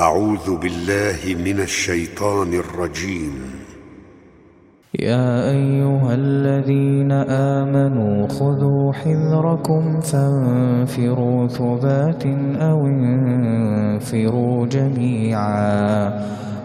أعوذ بالله من الشيطان الرجيم. يا أيها الذين آمنوا خذوا حذركم فانفروا ثبات أو انفروا جميعا.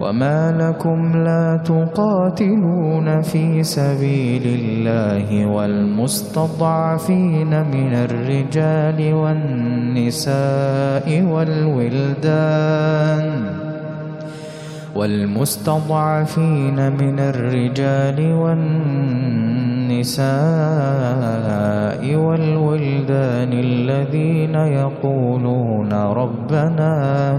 وما لكم لا تقاتلون في سبيل الله والمستضعفين من الرجال والنساء والولدان والمستضعفين من الرجال والنساء والولدان الذين يقولون ربنا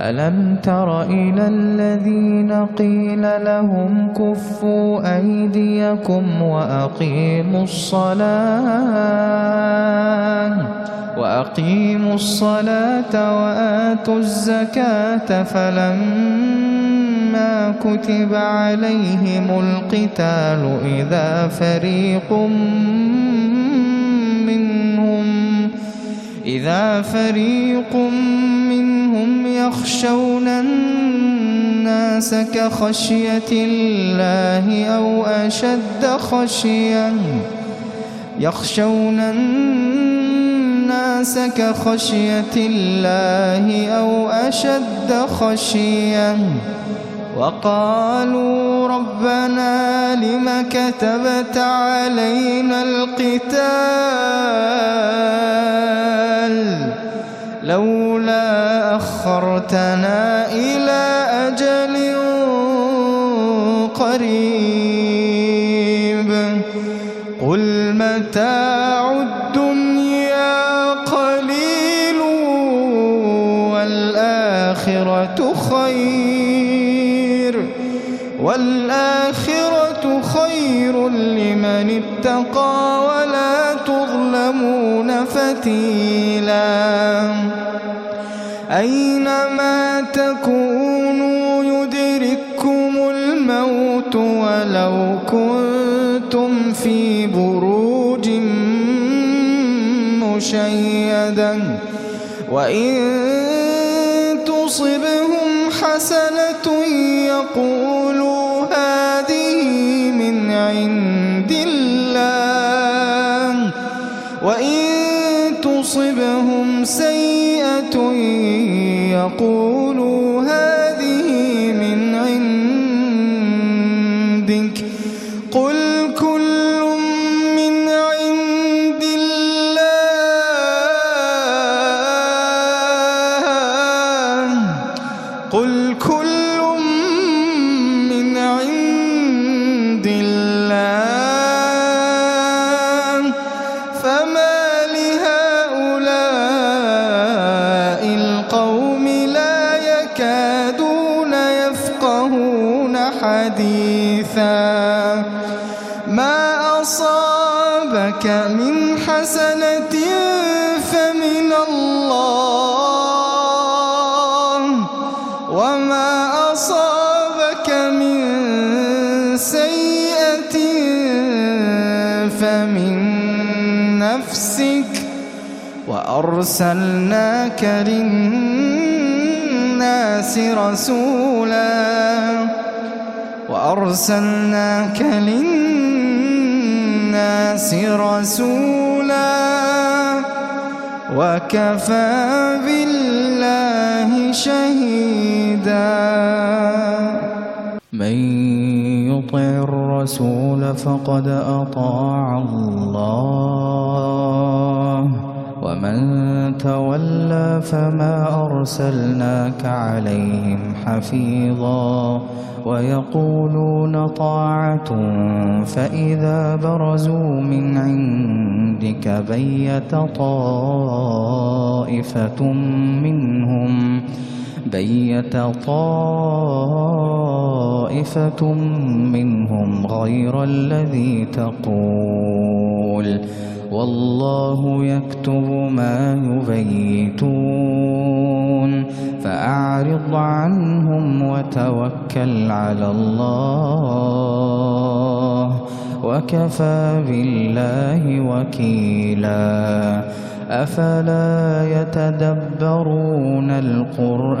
ألم تر إلى الذين قيل لهم كفوا أيديكم وأقيموا الصلاة وأقيموا الصلاة وآتوا الزكاة فلما كتب عليهم القتال إذا فريق منهم إذا فريق منهم يخشون الناس كخشية الله أو أشد خشية. يخشون الناس كخشية الله أو أشد خشية. وقالوا ربنا لم كتبت علينا القتال متاع الدنيا قليل والآخرة خير والآخرة خير لمن اتقى ولا تظلمون فتيلا أينما تكونوا يدرككم الموت ولو كنتم في بروج مشيدا. وإن تصبهم حسنة يقولوا هذه من عند الله. وإن تصبهم سيئة يقولوا حديثا. ما أصابك من حسنة فمن الله وما أصابك من سيئة فمن نفسك. وأرسلناك للناس رسولا. وأرسلناك للناس رسولا وكفى بالله شهيدا. من يطع الرسول فقد أطاع الله. ومن تولى فما أرسلناك عليهم حفيظا ويقولون طاعة فإذا برزوا من عندك بيت طائفة منهم بيت طائفة منهم غير الذي تقول والله يكتب ما يبيتون. فأعرض عنهم وتوكل على الله. وكفى بالله وكيلا. أفلا يتدبرون القرآن؟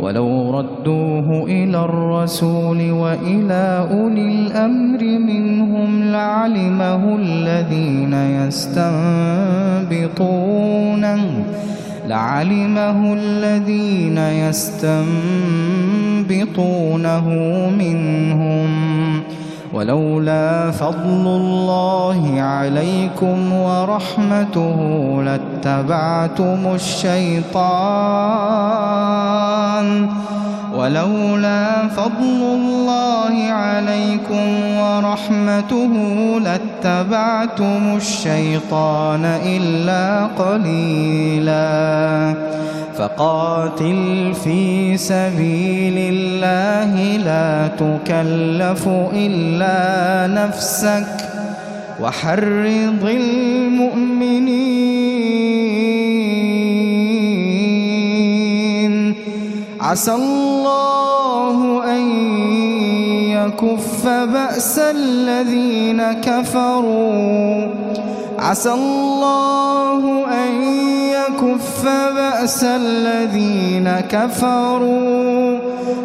ولو ردوه إلى الرسول وإلى أولي الأمر منهم لعلمه الذين يستنبطونه لعلمه الذين يستنبطونه منهم ولولا فضل الله عليكم ورحمته لاتبعتم الشيطان. ولولا فضل الله عليكم ورحمته لاتبعتم الشيطان إلا قليلاً. فقاتل في سبيل الله لا تكلف إلا نفسك. وحرض المؤمنين. عسى الله أن يكف بأس الذين كفروا. عسى الله أن يكف بأس الذين كفروا.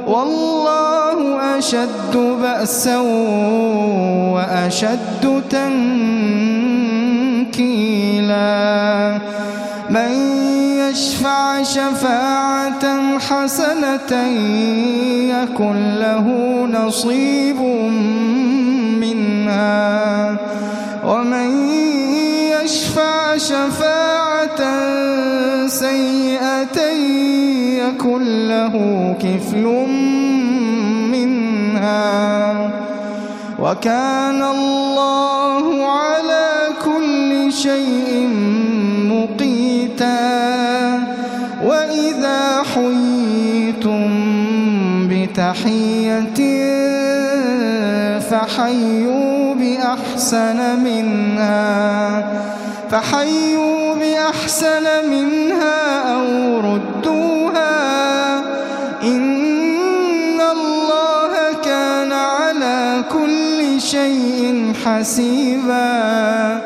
والله أشد بأسا وأشد تنكيلا. من يشفع شفاعة حسنة يكن له نصيب منها. ومن يشفع شفاعة سيئة يكن له كفل منها. وكان الله على كل شيء مقيتا. وإذا حييتم بتحية فحيوا بأحسن منها. فحيوا بأحسن منها أو ردوها إن الله كان على كل شيء حسيبا.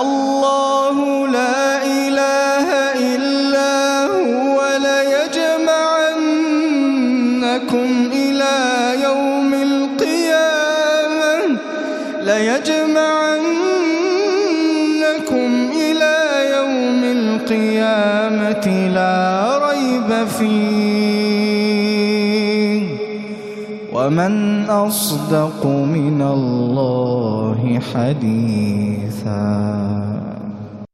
الله لا إله إلا هو ليجمعنكم إلى يوم القيامة ليجمعنكم القيامة لا ريب فيه. ومن أصدق من الله حديثا.